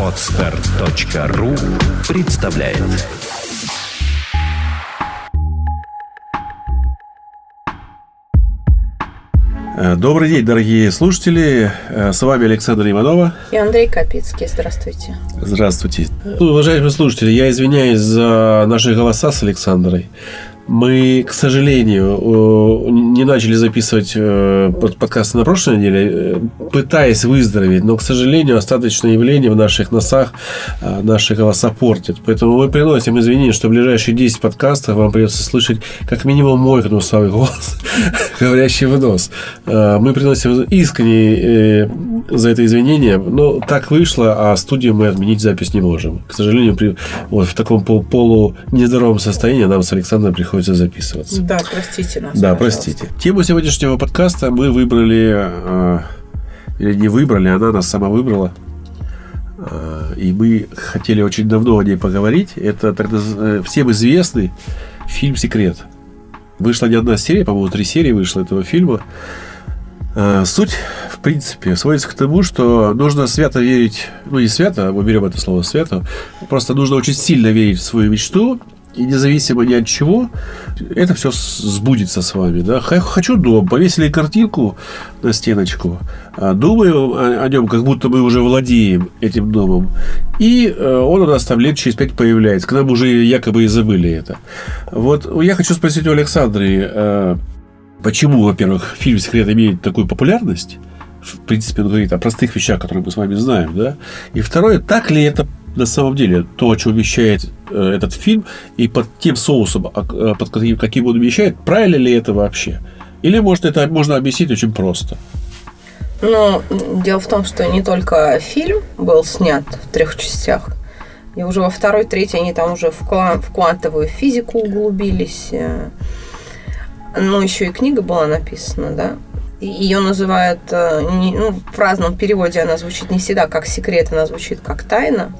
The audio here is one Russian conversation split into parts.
Отстар.ру представляет Э, Добрый день, дорогие слушатели. Э, С вами Александр Иванова. И Андрей Капицкий. Здравствуйте. Здравствуйте. Ну, уважаемые слушатели, я извиняюсь за наши голоса с Александрой. Мы, к сожалению, не начали записывать э, под- подкасты на прошлой неделе, э, пытаясь выздороветь, но, к сожалению, остаточное явление в наших носах э, наши голоса портят. Поэтому мы приносим извинения, что в ближайшие 10 подкастов вам придется слышать как минимум мой гнусавый голос, говорящий в нос. Мы приносим искренне за это извинения, но так вышло, а студию мы отменить запись не можем. К сожалению, при, вот в таком пол, полу нездоровом состоянии нам с Александром приходится записываться. Да, простите нас. Да, пожалуйста. простите. Тему сегодняшнего подкаста мы выбрали, э, или не выбрали, она нас сама выбрала. Э, И мы хотели очень давно о ней поговорить. Это э, всем известный фильм «Секрет». Вышла не одна серия, по-моему, три серии вышло этого фильма. Э, Суть, в принципе, сводится к тому, что нужно свято верить, ну не свято, мы берем это слово свято, просто нужно очень сильно верить в свою мечту, и независимо ни от чего, это все сбудется с вами. Да? Хочу дом, повесили картинку на стеночку, а, думаю о, о нем, как будто мы уже владеем этим домом, и э, он у нас там лет через пять появляется, к нам уже якобы и забыли это. Вот я хочу спросить у Александры, э, Почему, во-первых, фильм «Секрет» имеет такую популярность? В принципе, он говорит о простых вещах, которые мы с вами знаем, да? И второе, так ли это на самом деле то, о чем вещает э, этот фильм, и под тем соусом, а, э, под каким, каким он вещает, правильно ли это вообще? Или, может, это можно объяснить очень просто? Но дело в том, что не только фильм был снят в трех частях, и уже во второй, третьей они там уже в, ква- в квантовую физику углубились. э. Ну, еще и книга была написана, да. Ее называют, ну, в разном переводе она звучит не всегда как секрет, она звучит как тайна.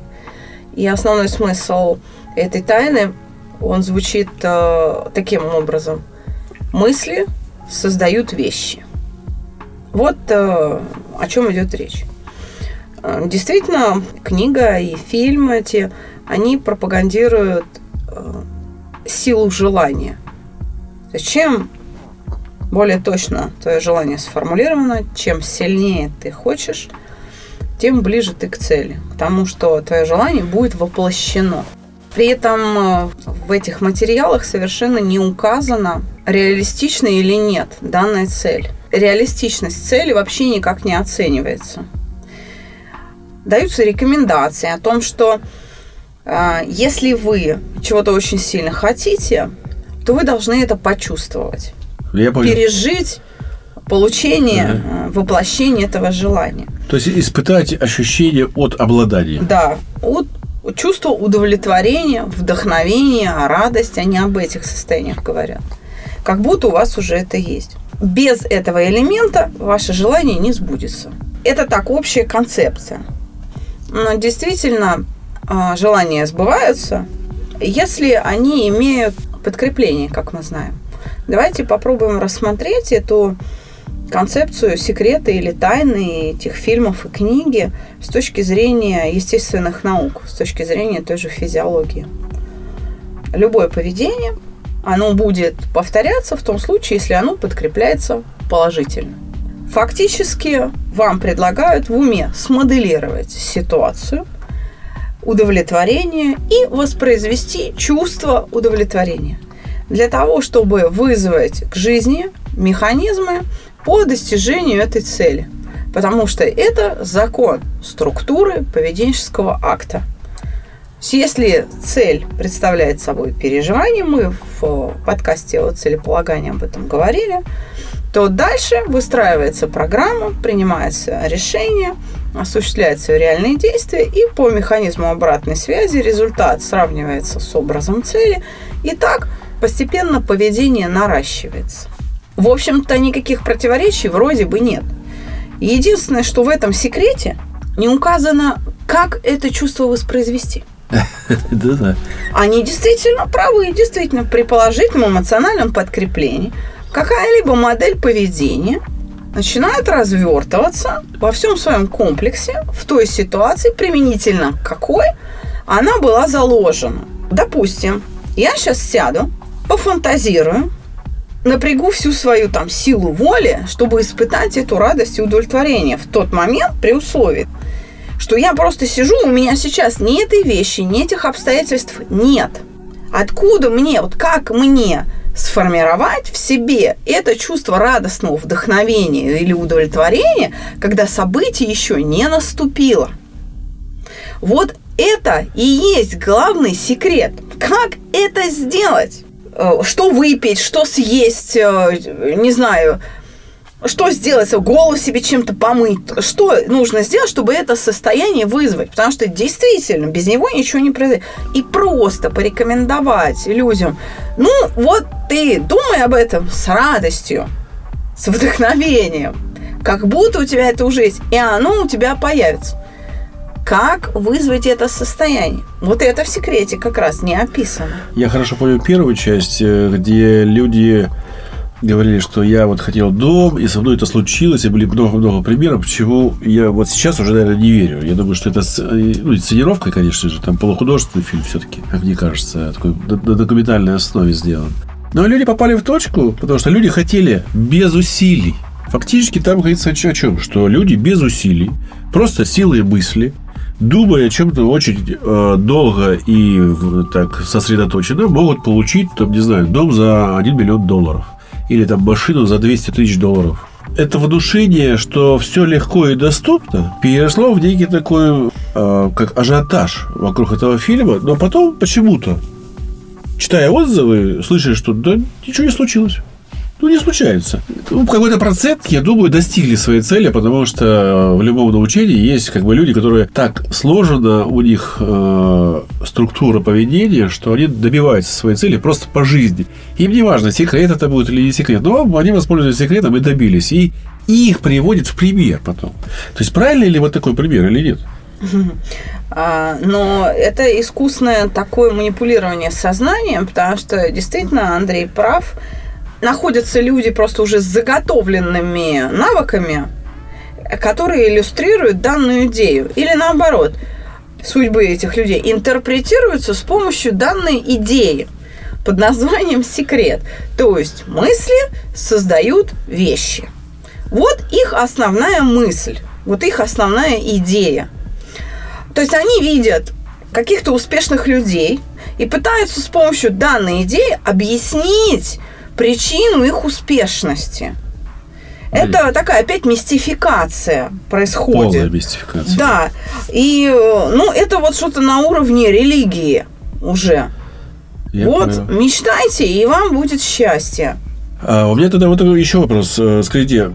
И основной смысл этой тайны, он звучит э, таким образом. Мысли создают вещи. Вот э, о чем идет речь. Э, Действительно, книга и фильм эти, они пропагандируют э, силу желания. Чем более точно твое желание сформулировано, чем сильнее ты хочешь, тем ближе ты к цели, к тому, что твое желание будет воплощено. При этом э, в этих материалах совершенно не указано, реалистична или нет данная цель. Реалистичность цели вообще никак не оценивается. Даются рекомендации о том, что э, если вы чего-то очень сильно хотите, то вы должны это почувствовать, Я понял. пережить получение, э, воплощение этого желания. То есть испытать ощущение от обладания. Да, от чувство удовлетворения, вдохновения, радость, они об этих состояниях говорят. Как будто у вас уже это есть. Без этого элемента ваше желание не сбудется. Это так общая концепция. Но действительно, а, желания сбываются, если они имеют подкрепление, как мы знаем. Давайте попробуем рассмотреть эту концепцию секрета или тайны этих фильмов и книги с точки зрения естественных наук, с точки зрения той же физиологии. Любое поведение, оно будет повторяться в том случае, если оно подкрепляется положительно. Фактически вам предлагают в уме смоделировать ситуацию, удовлетворения и воспроизвести чувство удовлетворения для того, чтобы вызвать к жизни механизмы по достижению этой цели. Потому что это закон структуры поведенческого акта. Если цель представляет собой переживание, мы в подкасте о целеполагании об этом говорили, то дальше выстраивается программа, принимается решение, осуществляются реальные действия, и по механизму обратной связи результат сравнивается с образом цели, и так постепенно поведение наращивается. В общем-то, никаких противоречий вроде бы нет. Единственное, что в этом секрете не указано, как это чувство воспроизвести. Да-да. Они действительно правы, действительно, при положительном эмоциональном подкреплении какая-либо модель поведения начинает развертываться во всем своем комплексе в той ситуации, применительно какой она была заложена. Допустим, я сейчас сяду, пофантазирую, напрягу всю свою там силу воли, чтобы испытать эту радость и удовлетворение в тот момент при условии, что я просто сижу, у меня сейчас ни этой вещи, ни этих обстоятельств нет. Откуда мне, вот как мне сформировать в себе это чувство радостного вдохновения или удовлетворения, когда событие еще не наступило? Вот это и есть главный секрет. Как это сделать? Э, что выпить, что съесть, э, не знаю, что сделать, голову себе чем-то помыть, что нужно сделать, чтобы это состояние вызвать, потому что действительно без него ничего не произойдет. И просто порекомендовать людям, ну вот ты думай об этом с радостью, с вдохновением, как будто у тебя это уже есть, и оно у тебя появится. Как вызвать это состояние? Вот это в секрете как раз не описано. Я хорошо помню первую часть, э, где люди говорили, что я вот хотел дом, и со мной это случилось, и были много-много примеров, почему я вот сейчас уже, наверное, не верю. Я думаю, что это э, ну, инсценировка, конечно же, там полухудожественный фильм все-таки, как мне кажется, такой на документальной основе сделан. Но люди попали в точку, потому что люди хотели без усилий. Фактически там говорится о чем? Что люди без усилий, просто силой мысли – думая о чем-то очень э, долго и так сосредоточенно, могут получить, там, не знаю, дом за 1 миллион долларов. Или там машину за 200 тысяч долларов. Это внушение, что все легко и доступно, переросло в некий такой, э, как ажиотаж вокруг этого фильма, но потом почему-то, читая отзывы, слышишь, что да ничего не случилось. Ну, не случается. Ну, какой-то процент, я думаю, достигли своей цели, потому что в любом научении есть как бы люди, которые так сложена у них э, структура поведения, что они добиваются своей цели просто по жизни. Им не важно, секрет это будет или не секрет, но они воспользовались секретом и добились. И их приводит в пример потом. То есть, правильно ли вот такой пример или нет? А, но это искусное такое манипулирование сознанием, потому что действительно Андрей прав – находятся люди просто уже с заготовленными навыками, которые иллюстрируют данную идею. Или наоборот, судьбы этих людей интерпретируются с помощью данной идеи под названием секрет. То есть мысли создают вещи. Вот их основная мысль, вот их основная идея. То есть они видят каких-то успешных людей и пытаются с помощью данной идеи объяснить причину их успешности. Это такая опять мистификация происходит. Полная мистификация. Да. И, ну, это вот что-то на уровне религии уже. Я вот, понял. мечтайте, и вам будет счастье. А у меня тогда вот еще вопрос. Э, скажите,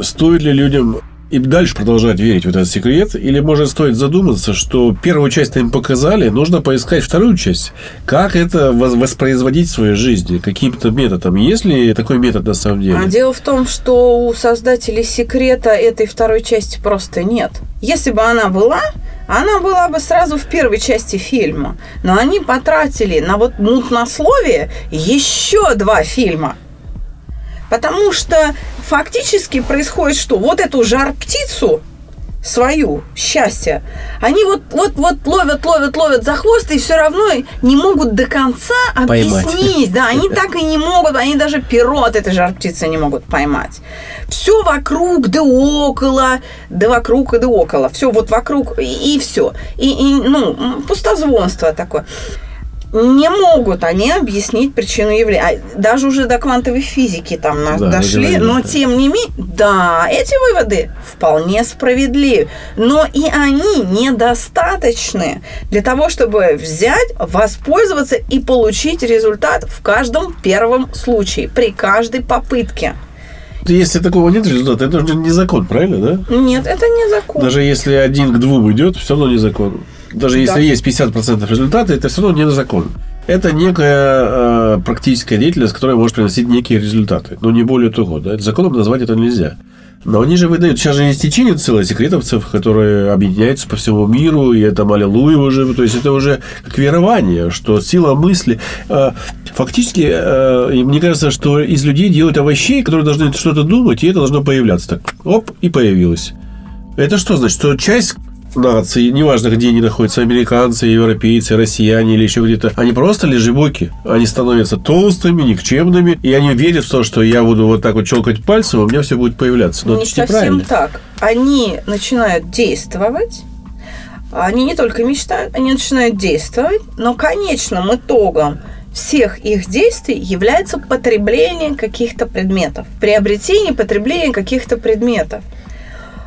стоит ли людям и дальше продолжать верить в этот секрет? Или, может, стоит задуматься, что первую часть им показали, нужно поискать вторую часть? Как это воспроизводить в своей жизни? Каким-то методом? Есть ли такой метод на самом деле? А дело в том, что у создателей секрета этой второй части просто нет. Если бы она была, она была бы сразу в первой части фильма. Но они потратили на вот мутнословие еще два фильма. Потому что фактически происходит что? Вот эту жар-птицу, свою счастье, они вот, вот, вот ловят, ловят, ловят за хвост и все равно не могут до конца объяснить. Поймать. Да, они так и не могут, они даже перо от этой жар птицы не могут поймать. Все вокруг, да около, да вокруг и да около. Все вот вокруг и, и все. И, и, ну, пустозвонство такое не могут они объяснить причину явления. А даже уже до квантовой физики там да, дошли, но тем не менее, да, эти выводы вполне справедливы, но и они недостаточны для того, чтобы взять, воспользоваться и получить результат в каждом первом случае, при каждой попытке. Если такого нет результата, это же не закон, правильно, да? Нет, это не закон. Даже если один к двум идет, все равно не закон. Даже если да. есть 50% результата, это все равно не закон. Это некая э, практическая деятельность, которая может приносить некие результаты. Но не более того. Да? Законом назвать это нельзя. Но они же выдают, сейчас же есть течение целое секретовцев, которые объединяются по всему миру, и это аллилуйя уже, то есть это уже как верование, что сила мысли. э, Фактически, э, мне кажется, что из людей делают овощей, которые должны что-то думать, и это должно появляться. Так, оп, и появилось. Это что значит? Что часть нации, неважно, где они находятся, американцы, европейцы, россияне или еще где-то, они просто лежебоки. Они становятся толстыми, никчемными, и они верят в то, что я буду вот так вот челкать пальцем, у меня все будет появляться. Но не это же совсем так. Они начинают действовать. Они не только мечтают, они начинают действовать, но конечным итогом всех их действий является потребление каких-то предметов, приобретение, потребление каких-то предметов.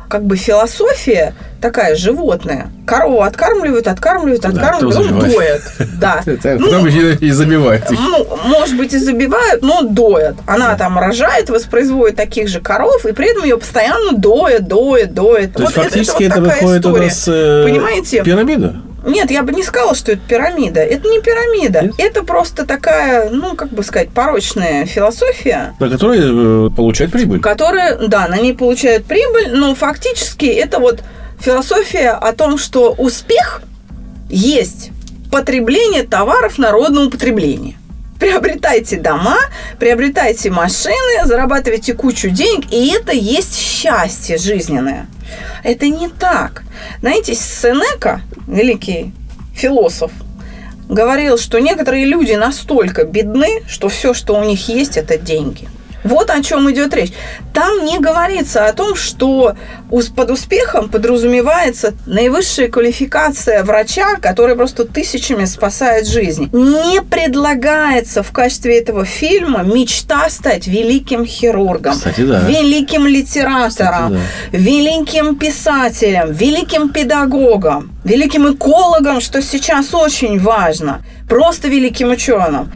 Как бы философия такая животная. Корову откармливают, откармливают, Да, откармливают, потом забивают. доят. Да. Ну, потом и, их. ну, может быть, и забивают, но доят. Она там рожает, воспроизводит таких же коров, и при этом ее постоянно доят, доят, доят. То есть, фактически это, выходит у нас э, пирамида. Нет, я бы не сказала, что это пирамида. Это не пирамида. Нет? Это просто такая, ну, как бы сказать, порочная философия, На которой э, получать прибыль. которая, да, на ней получают прибыль, но фактически это вот философия о том, что успех есть потребление товаров народного потребления. Приобретайте дома, приобретайте машины, зарабатывайте кучу денег, и это есть счастье жизненное. Это не так. Знаете, Сенека, великий философ, говорил, что некоторые люди настолько бедны, что все, что у них есть, это деньги. Вот о чем идет речь. Там не говорится о том, что под успехом подразумевается наивысшая квалификация врача, который просто тысячами спасает жизни. Не предлагается в качестве этого фильма мечта стать великим хирургом, Кстати, да. великим литератором, Кстати, великим писателем, великим педагогом, великим экологом, что сейчас очень важно, просто великим ученым.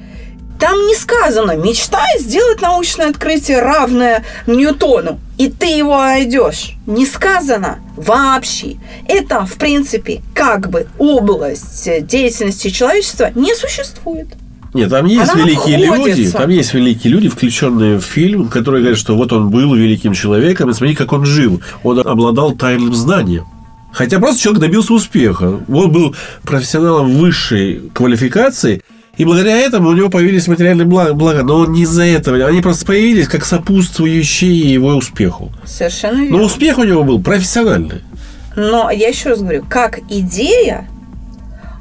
Там не сказано, мечтай сделать научное открытие, равное Ньютону, и ты его найдешь. Не сказано вообще. Это, в принципе, как бы область деятельности человечества не существует. Нет, там есть Она великие люди, находится. там есть великие люди, включенные в фильм, которые говорят, что вот он был великим человеком, и смотри, как он жил. Он обладал тайным знанием. Хотя просто человек добился успеха. Он был профессионалом высшей квалификации, и благодаря этому у него появились материальные блага, блага. но он не из-за этого. Они просто появились как сопутствующие его успеху. Совершенно верно. Но успех у него был профессиональный. Но я еще раз говорю, как идея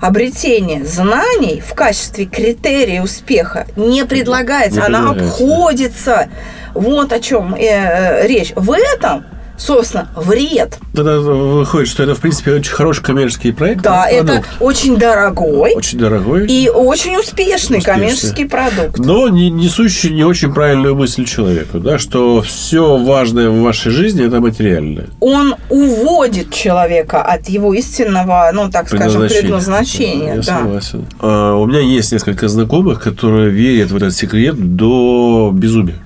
обретения знаний в качестве критерия успеха не предлагается, Не она обходится. Вот о чем э, э, речь. В этом, собственно, вред. Тогда выходит, что это, в принципе, очень хороший коммерческий проект. Да, это продукт. очень дорогой очень дорогой. и очень успешный Успешный. коммерческий продукт. но не несущий не очень правильную мысль человеку, да, что все важное в вашей жизни это материальное. Он уводит человека от его истинного, ну, так скажем, предназначения. Я да. согласен. А, у меня есть несколько знакомых, которые верят в этот секрет до безумия.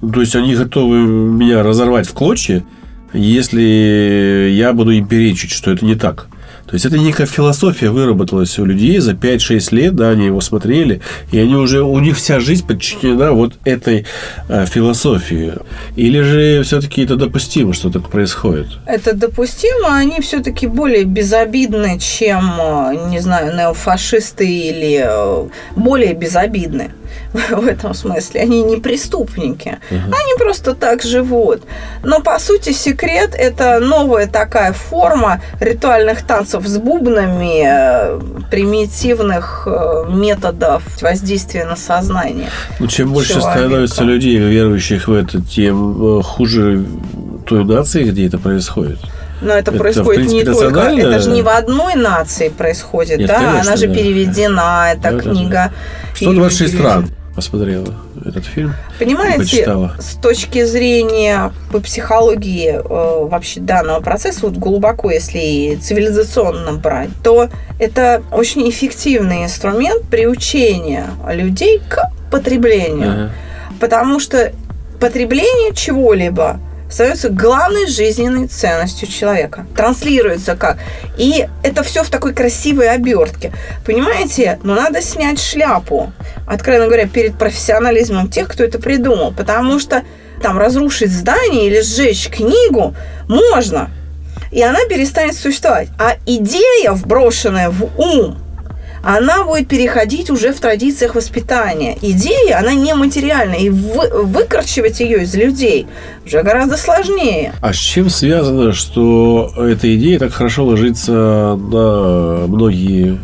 То есть они готовы меня разорвать в клочья, если я буду им перечить, что это не так. То есть это некая философия выработалась у людей за 5-6 лет, да, они его смотрели, и они уже, у них вся жизнь подчинена вот этой э, философии. Или же все-таки это допустимо, что так происходит? Это допустимо, они все-таки более безобидны, чем, э, не знаю, неофашисты или э, более безобидны в этом смысле. Они не преступники, они просто так живут. Но по сути секрет это новая такая форма ритуальных танцев с бубнами, э, примитивных э, методов воздействия на сознание. Ну, чем больше человека. становится людей, верующих в это, тем э, хуже той нации, где это происходит. Но это, Это, происходит принципе, не только, это же не в одной нации происходит, Нет, да, конечно, она же да. переведена, эта Да, да, да. книга. фильм 126 переведен. стран посмотрела этот фильм. Понимаете, с точки зрения по психологии э, вообще данного процесса, вот глубоко, если и цивилизационно брать, то это очень эффективный инструмент приучения людей к потреблению. Ага. Потому что потребление чего-либо становится главной жизненной ценностью человека. Транслируется как. И это все в такой красивой обертке. Понимаете? Но надо снять шляпу, откровенно говоря, перед профессионализмом тех, кто это придумал. Потому что там разрушить здание или сжечь книгу можно, и она перестанет существовать. А идея, вброшенная в ум, она будет переходить уже в традициях воспитания. Идея, она нематериальная, и вы, выкорчевать ее из людей уже гораздо сложнее. А с чем связано, что эта идея так хорошо ложится на многие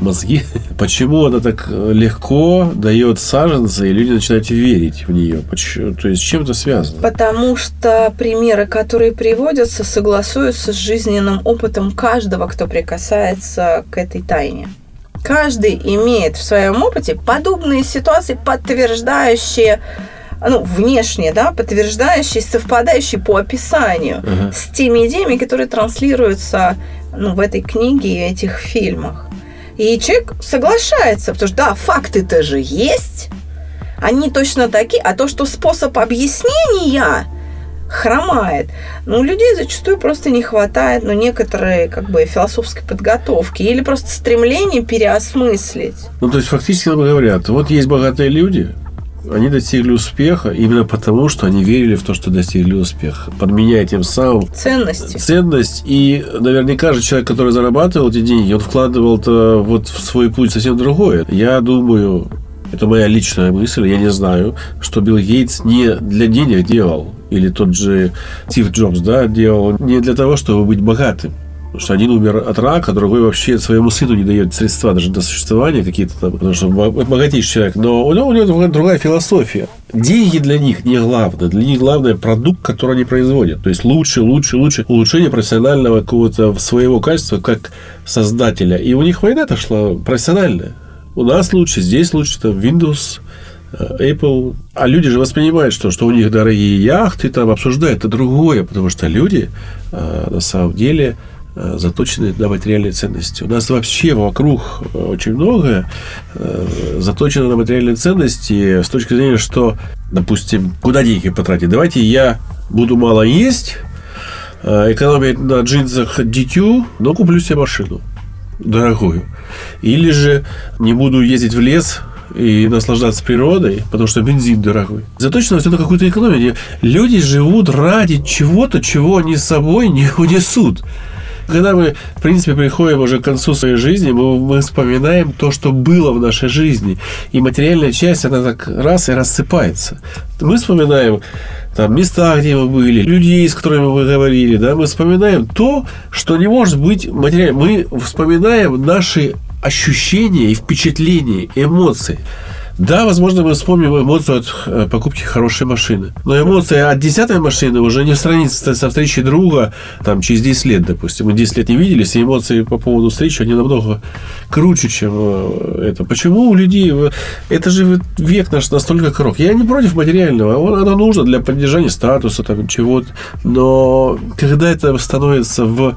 мозги. Почему она так легко дает саженцы, и люди начинают верить в нее? Почему? То есть, с чем это связано? Потому что примеры, которые приводятся, согласуются с жизненным опытом каждого, кто прикасается к этой тайне. Каждый имеет в своем опыте подобные ситуации, подтверждающие ну, внешне, да, подтверждающие, совпадающие по описанию uh-huh. с теми идеями, которые транслируются ну, в этой книге и этих фильмах. И человек соглашается, потому что да, факты-то же есть, они точно такие, а то, что способ объяснения хромает. Ну, у людей зачастую просто не хватает, ну, некоторой, как бы, философской подготовки или просто стремления переосмыслить. Ну, то есть, фактически нам говорят, вот есть богатые люди, они достигли успеха именно потому, что они верили в то, что достигли успеха, подменяя тем самым ценности. ценность. И наверняка же человек, который зарабатывал эти деньги, он вкладывал-то вот в свой путь совсем другое. Я думаю, это моя личная мысль, я не знаю, что Билл Гейтс не для денег делал, или тот же Стив Джобс, да, делал не для того, чтобы быть богатым. Потому что один умер от рака, другой вообще своему сыну не дает средства даже для существования какие-то там, потому что богатейший человек. Но у него, у него другая философия. Деньги для них не главное. Для них главное продукт, который они производят. То есть лучше, лучше, лучше. Улучшение профессионального какого-то своего качества как создателя. И у них война-то шла профессиональная. У нас лучше, здесь лучше, там Windows, Apple. А люди же воспринимают, что, что у них дорогие яхты, там обсуждают это другое, потому что люди э, на самом деле Э, заточены на материальные ценности. У нас вообще вокруг э, очень многое э, заточено на материальные ценности с точки зрения, что, допустим, куда деньги потратить? Давайте я буду мало есть, экономить на джинсах дитю, но куплю себе машину дорогую. Или же не буду ездить в лес, и наслаждаться природой, потому что бензин дорогой. Заточено все на какую-то экономию. Люди живут ради чего-то, чего они с собой не унесут. Когда мы, в принципе, приходим уже к концу своей жизни, мы, мы вспоминаем то, что было в нашей жизни. И материальная часть, она так раз и рассыпается. Мы вспоминаем там, места, где мы были, людей, с которыми мы говорили, да, мы вспоминаем то, что не может быть материальным. Мы вспоминаем наши ощущения и впечатления, эмоции. Да, возможно, мы вспомним эмоцию от э, покупки хорошей машины. Но эмоция от десятой машины уже не сравнится со встречей друга там, через 10 лет, допустим. Мы 10 лет не виделись, и эмоции по поводу встречи, они намного круче, чем э, это. Почему у людей... Это же век наш настолько короток. Я не против материального. Оно нужно для поддержания статуса, там, чего-то. Но когда это становится в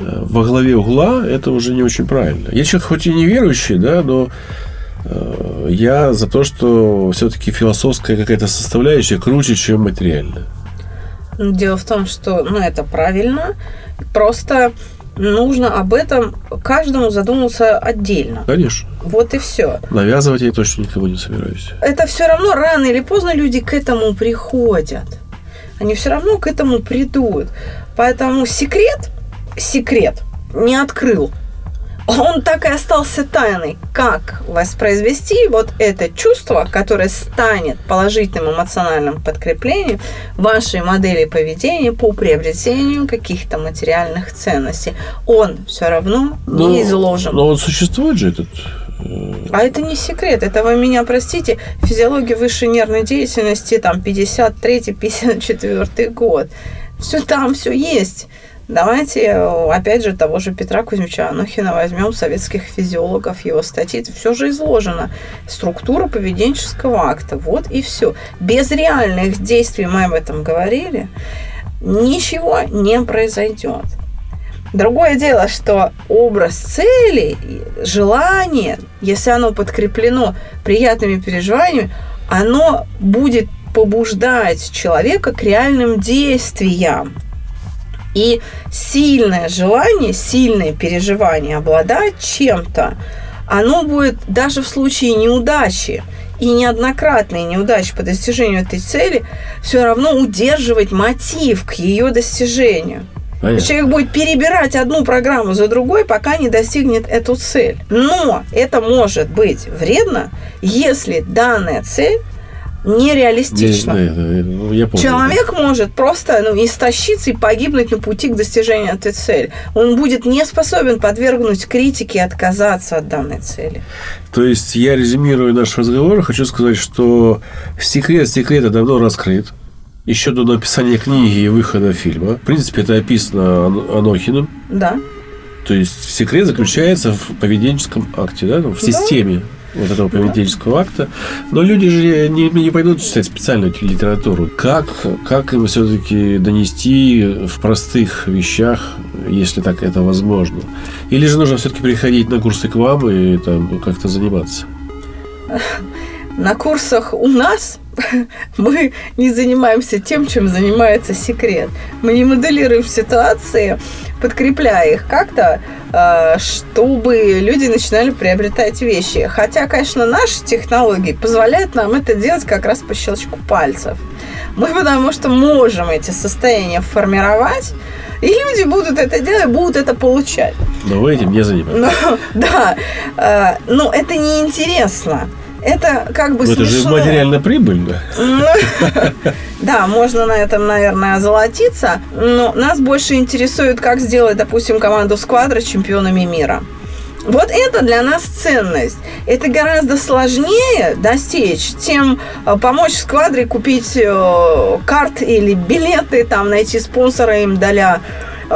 во главе угла, это уже не очень правильно. Я человек хоть и не верующий, да, но Э, я за то, что все-таки философская какая-то составляющая круче, чем материальная. Дело в том, что ну, это правильно. Просто нужно об этом каждому задуматься отдельно. Конечно. Вот и все. Навязывать я точно никого не собираюсь. Это все равно рано или поздно люди к этому приходят. Они все равно к этому придут. Поэтому секрет, секрет не открыл он так и остался тайной. Как воспроизвести вот это чувство, которое станет положительным эмоциональным подкреплением вашей модели поведения по приобретению каких-то материальных ценностей. Он все равно но, не изложен. Но он существует же этот э, а это не секрет. Это вы меня простите. Физиология высшей нервной деятельности, там, 53-54 год. Все там, все есть. Давайте, опять же, того же Петра Кузьмича Анохина возьмем, советских физиологов, его статьи. Все же изложено. Структура поведенческого акта. Вот и все. Без реальных действий, мы об этом говорили, ничего не произойдет. Другое дело, что образ цели, желание, если оно подкреплено приятными переживаниями, оно будет побуждать человека к реальным действиям. И сильное желание, сильное переживание обладать чем-то, оно будет даже в случае неудачи и неоднократные неудачи по достижению этой цели все равно удерживать мотив к ее достижению. Понятно. Человек будет перебирать одну программу за другой, пока не достигнет эту цель. Но это может быть вредно, если данная цель нереалистична. Не- ну, я понял. Человек может просто ну, истощиться и погибнуть на пути к достижению этой цели. Он будет не способен подвергнуть критике и отказаться от данной цели. То есть я резюмирую наш разговор, хочу сказать, что секрет секрета давно раскрыт. Еще до написания книги и выхода фильма. В принципе, это описано Ан- Анохиным. Да. То есть секрет заключается в поведенческом акте, да, в Да. системе вот этого поведенческого акта. Но люди же не, не пойдут читать специальную литературу. Как, как им все-таки донести в простых вещах, если так это возможно? Или же нужно все-таки приходить на курсы к вам и там как-то заниматься? На курсах у нас мы не занимаемся тем, чем занимается секрет. Мы не моделируем ситуации, подкрепляя их как-то, э, чтобы люди начинали приобретать вещи. Хотя, конечно, наши технологии позволяют нам это делать как раз по щелчку пальцев. Мы потому что можем эти состояния формировать, и люди будут это делать, будут это получать. Но вы этим не занимаетесь. Да, э, но это неинтересно. Это как бы Но это же смешно. материально прибыльно. Ну, Да, можно на этом, наверное, озолотиться, но нас больше интересует, как сделать, допустим, команду Сквадра чемпионами мира. Вот это для нас ценность. Это гораздо сложнее достичь, чем э, помочь сквадре купить э, карт или билеты, там найти спонсора им для э,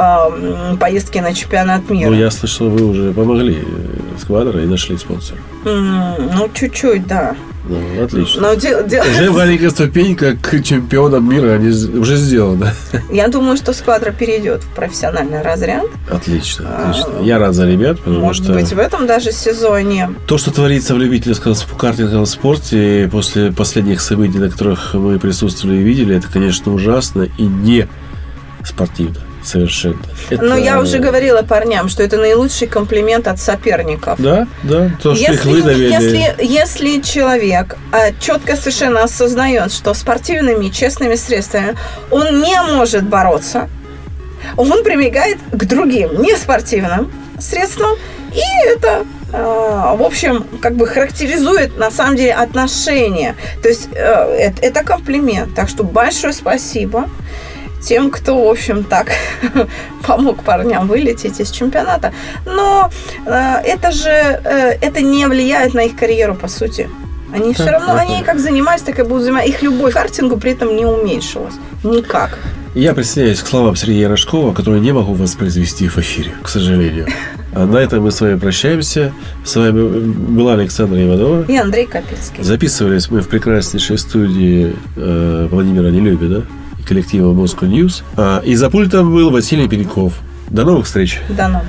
м, поездки на чемпионат мира. Ну, я слышал, вы уже помогли э, Сквадро и нашли спонсора. Ну, чуть-чуть, да. Ну, отлично. Но де- де- Уже маленькая ступенька к чемпионам мира они уже сделана. я думаю, что сквадра перейдет в профессиональный разряд. Отлично, отлично. Я рад за ребят, потому Может что быть, в этом даже сезоне. то, что творится в любительском картинговом спорте после последних событий, на которых мы присутствовали и видели, это, конечно, ужасно и не спортивно совершенно. Это- Но я уже говорила парням, что это наилучший комплимент от соперников. Да, да, то, что их Если, выдавили. если, если человек а, четко совершенно осознает, что спортивными честными средствами он не может бороться, он прибегает к другим неспортивным средствам, и это, а, в общем, как бы характеризует на самом деле отношения. То есть э, это, это комплимент. Так что большое спасибо тем, кто, в общем, так помог парням вылететь из чемпионата. Но э, это же э, это не влияет на их карьеру, по сути. Они все равно, так, они как занимались, так и будут заниматься. Их любовь к картингу при этом не уменьшилась. Никак. Я присоединяюсь к словам Сергея Рожкова, которые не могу воспроизвести в эфире, к сожалению. А на этом мы с вами прощаемся. С вами была Александра Иванова. И Андрей Капецкий. Записывались мы в прекраснейшей студии э, Владимира Нелюбина и коллектива Moscow News. А, и за пультом был Василий Пеньков. До новых встреч! До новых.